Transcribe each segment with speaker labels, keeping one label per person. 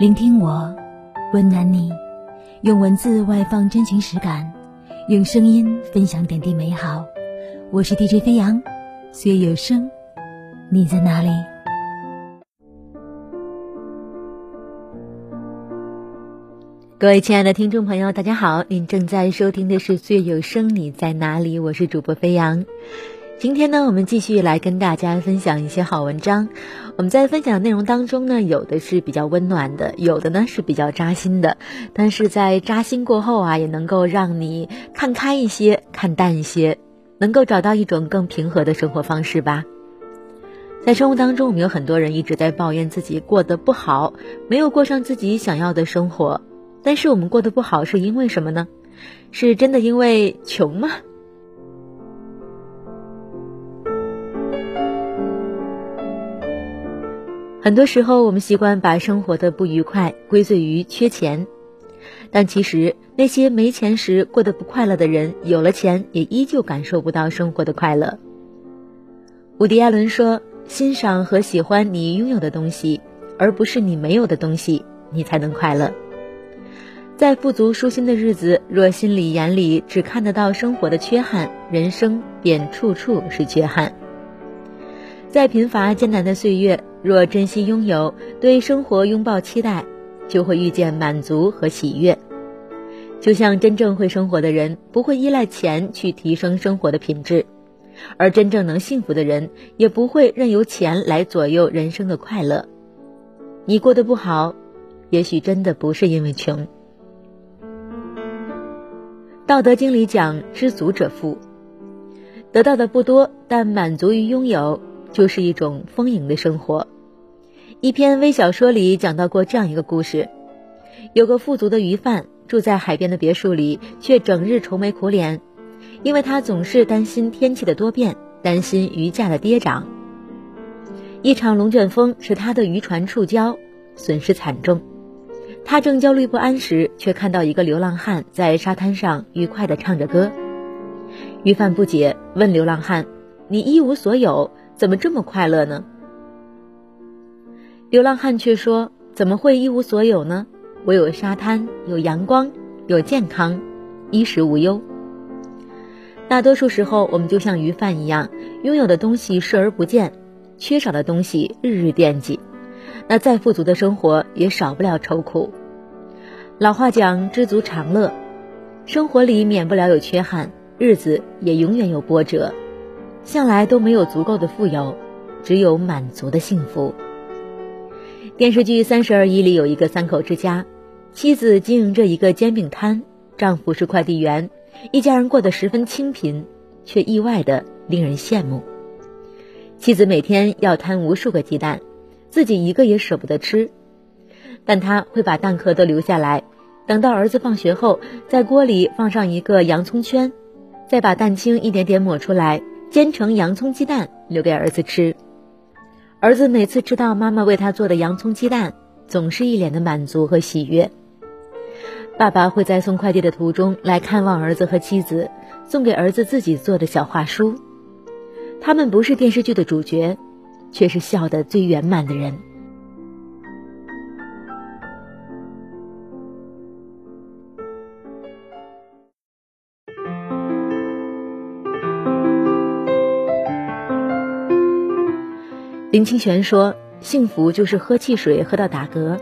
Speaker 1: 聆听我，温暖你，用文字外放真情实感，用声音分享点滴美好。我是 DJ 飞扬，岁月有声，你在哪里？各位亲爱的听众朋友，大家好，您正在收听的是岁月有声，你在哪里？我是主播飞扬。今天呢，我们继续来跟大家分享一些好文章。我们在分享内容当中呢，有的是比较温暖的，有的呢是比较扎心的。但是在扎心过后啊，也能够让你看开一些，看淡一些，能够找到一种更平和的生活方式吧。在生活当中，我们有很多人一直在抱怨自己过得不好，没有过上自己想要的生活。但是我们过得不好是因为什么呢？是真的因为穷吗？很多时候，我们习惯把生活的不愉快归罪于缺钱，但其实那些没钱时过得不快乐的人，有了钱也依旧感受不到生活的快乐。伍迪·艾伦说：“欣赏和喜欢你拥有的东西，而不是你没有的东西，你才能快乐。”在富足舒心的日子，若心里眼里只看得到生活的缺憾，人生便处处是缺憾。在贫乏艰难的岁月，若珍惜拥有，对生活拥抱期待，就会遇见满足和喜悦。就像真正会生活的人，不会依赖钱去提升生活的品质，而真正能幸福的人，也不会任由钱来左右人生的快乐。你过得不好，也许真的不是因为穷。道德经里讲：“知足者富。”得到的不多，但满足于拥有。就是一种丰盈的生活。一篇微小说里讲到过这样一个故事：有个富足的鱼贩住在海边的别墅里，却整日愁眉苦脸，因为他总是担心天气的多变，担心鱼价的跌涨。一场龙卷风使他的渔船触礁，损失惨重。他正焦虑不安时，却看到一个流浪汉在沙滩上愉快地唱着歌。鱼贩不解，问流浪汉：“你一无所有？”怎么这么快乐呢？流浪汉却说：“怎么会一无所有呢？我有沙滩，有阳光，有健康，衣食无忧。”大多数时候，我们就像鱼贩一样，拥有的东西视而不见，缺少的东西日日惦记。那再富足的生活，也少不了愁苦。老话讲：“知足常乐。”生活里免不了有缺憾，日子也永远有波折。向来都没有足够的富有，只有满足的幸福。电视剧《三十而已》里有一个三口之家，妻子经营着一个煎饼摊，丈夫是快递员，一家人过得十分清贫，却意外的令人羡慕。妻子每天要摊无数个鸡蛋，自己一个也舍不得吃，但她会把蛋壳都留下来，等到儿子放学后，在锅里放上一个洋葱圈，再把蛋清一点点抹出来。煎成洋葱鸡蛋留给儿子吃，儿子每次吃到妈妈为他做的洋葱鸡蛋，总是一脸的满足和喜悦。爸爸会在送快递的途中来看望儿子和妻子，送给儿子自己做的小画书。他们不是电视剧的主角，却是笑得最圆满的人。林清玄说：“幸福就是喝汽水喝到打嗝，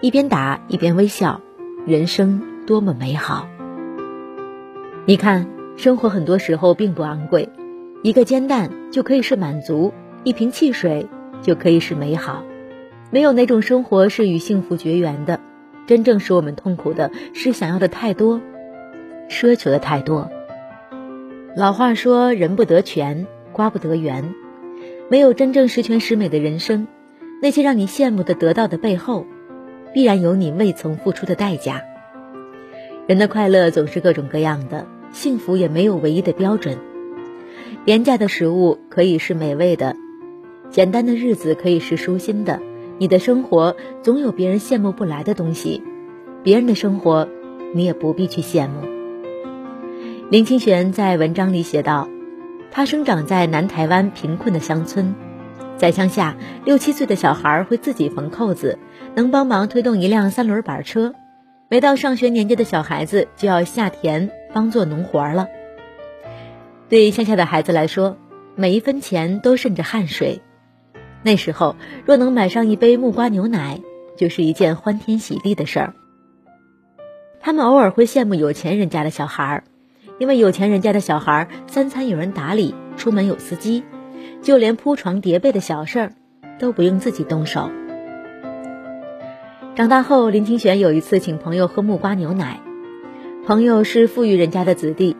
Speaker 1: 一边打一边微笑，人生多么美好。”你看，生活很多时候并不昂贵，一个煎蛋就可以是满足，一瓶汽水就可以是美好。没有哪种生活是与幸福绝缘的，真正使我们痛苦的是想要的太多，奢求的太多。老话说：“人不得全，瓜不得圆。”没有真正十全十美的人生，那些让你羡慕的得到的背后，必然有你未曾付出的代价。人的快乐总是各种各样的，幸福也没有唯一的标准。廉价的食物可以是美味的，简单的日子可以是舒心的。你的生活总有别人羡慕不来的东西，别人的生活你也不必去羡慕。林清玄在文章里写道。他生长在南台湾贫困的乡村，在乡下，六七岁的小孩会自己缝扣子，能帮忙推动一辆三轮板车。没到上学年纪的小孩子就要下田帮做农活了。对乡下的孩子来说，每一分钱都渗着汗水。那时候，若能买上一杯木瓜牛奶，就是一件欢天喜地的事儿。他们偶尔会羡慕有钱人家的小孩儿，因为有钱人家的小孩儿三餐有人打理，出门有司机，就连铺床叠被的小事儿都不用自己动手。长大后，林清玄有一次请朋友喝木瓜牛奶，朋友是富裕人家的子弟，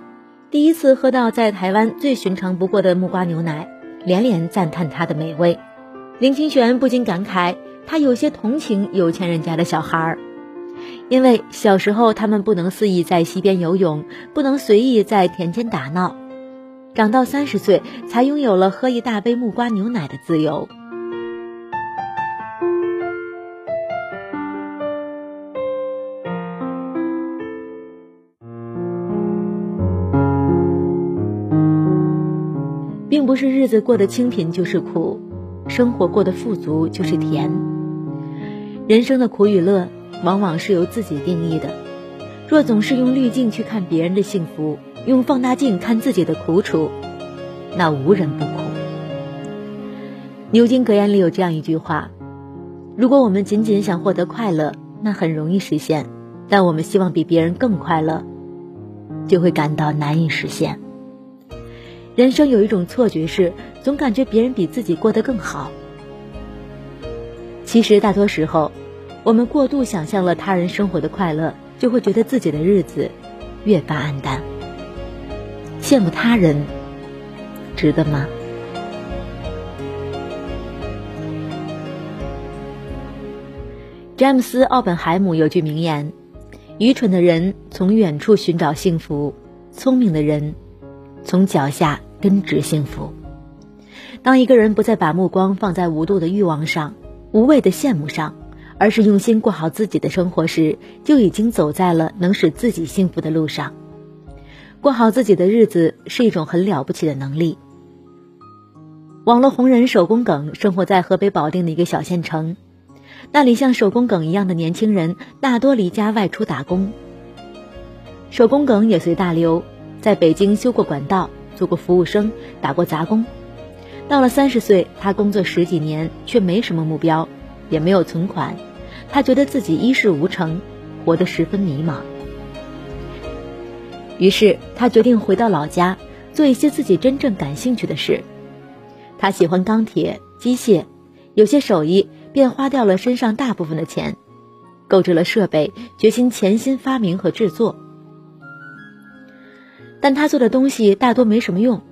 Speaker 1: 第一次喝到在台湾最寻常不过的木瓜牛奶，连连赞叹它的美味。林清玄不禁感慨，他有些同情有钱人家的小孩儿。因为小时候他们不能肆意在溪边游泳，不能随意在田间打闹，长到三十岁才拥有了喝一大杯木瓜牛奶的自由。并不是日子过得清贫就是苦，生活过得富足就是甜。人生的苦与乐。往往是由自己定义的。若总是用滤镜去看别人的幸福，用放大镜看自己的苦楚，那无人不苦。牛津格言里有这样一句话：如果我们仅仅想获得快乐，那很容易实现；但我们希望比别人更快乐，就会感到难以实现。人生有一种错觉是，总感觉别人比自己过得更好。其实大多时候。我们过度想象了他人生活的快乐，就会觉得自己的日子越发暗淡。羡慕他人，值得吗？詹姆斯·奥本海姆有句名言：“愚蠢的人从远处寻找幸福，聪明的人从脚下根植幸福。”当一个人不再把目光放在无度的欲望上、无谓的羡慕上，而是用心过好自己的生活时，就已经走在了能使自己幸福的路上。过好自己的日子是一种很了不起的能力。网络红人手工梗生活在河北保定的一个小县城，那里像手工梗一样的年轻人大多离家外出打工。手工梗也随大流，在北京修过管道，做过服务生，打过杂工。到了三十岁，他工作十几年却没什么目标，也没有存款。他觉得自己一事无成，活得十分迷茫。于是他决定回到老家，做一些自己真正感兴趣的事。他喜欢钢铁、机械，有些手艺，便花掉了身上大部分的钱，购置了设备，决心潜心发明和制作。但他做的东西大多没什么用，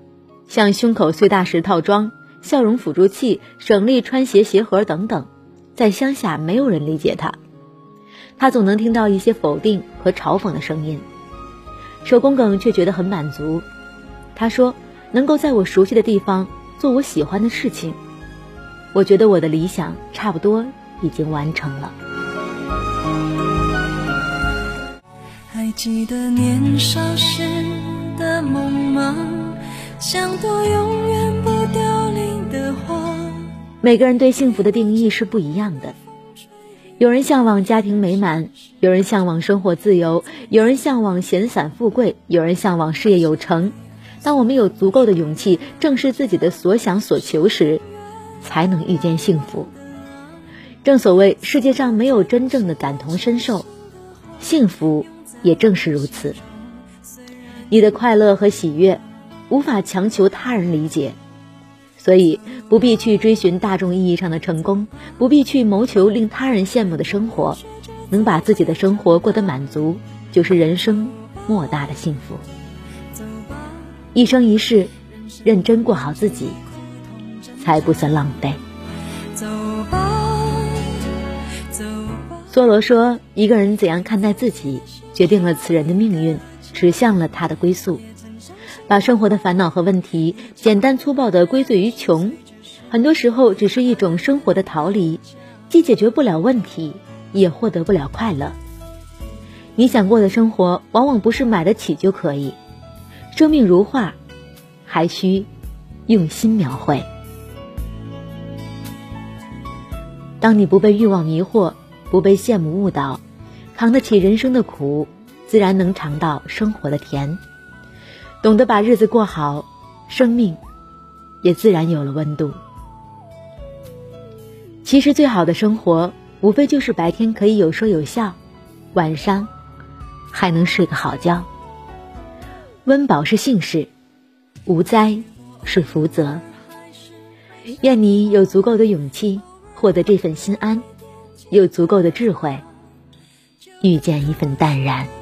Speaker 1: 像胸口碎大石套装、笑容辅助器、省力穿鞋鞋盒等等。在乡下，没有人理解他，他总能听到一些否定和嘲讽的声音。手工梗却觉得很满足。他说：“能够在我熟悉的地方做我喜欢的事情，我觉得我的理想差不多已经完成了。”还记得年少时的梦吗？像朵永远不凋零的花。每个人对幸福的定义是不一样的，有人向往家庭美满，有人向往生活自由，有人向往闲散富贵，有人向往事业有成。当我们有足够的勇气正视自己的所想所求时，才能遇见幸福。正所谓世界上没有真正的感同身受，幸福也正是如此。你的快乐和喜悦，无法强求他人理解。所以，不必去追寻大众意义上的成功，不必去谋求令他人羡慕的生活，能把自己的生活过得满足，就是人生莫大的幸福。一生一世，认真过好自己，才不算浪费。梭罗说：“一个人怎样看待自己，决定了此人的命运，指向了他的归宿。”把生活的烦恼和问题简单粗暴地归罪于穷，很多时候只是一种生活的逃离既解决不了问题也获得不了快乐。你想过的生活往往不是买得起就可以生命如画还需用心描绘。
Speaker 2: 当你不被欲望迷惑不被羡慕误导扛得起人生的苦自然能尝到生活的甜。懂得把日子过好生命也自然有了温度。其实最好的生活无非就是白天可以有说有笑晚上还能睡个好觉。温饱是幸事无灾是福泽。愿你有足够的勇气获得这份心安有足够的智慧遇见一份淡然。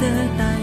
Speaker 3: 的答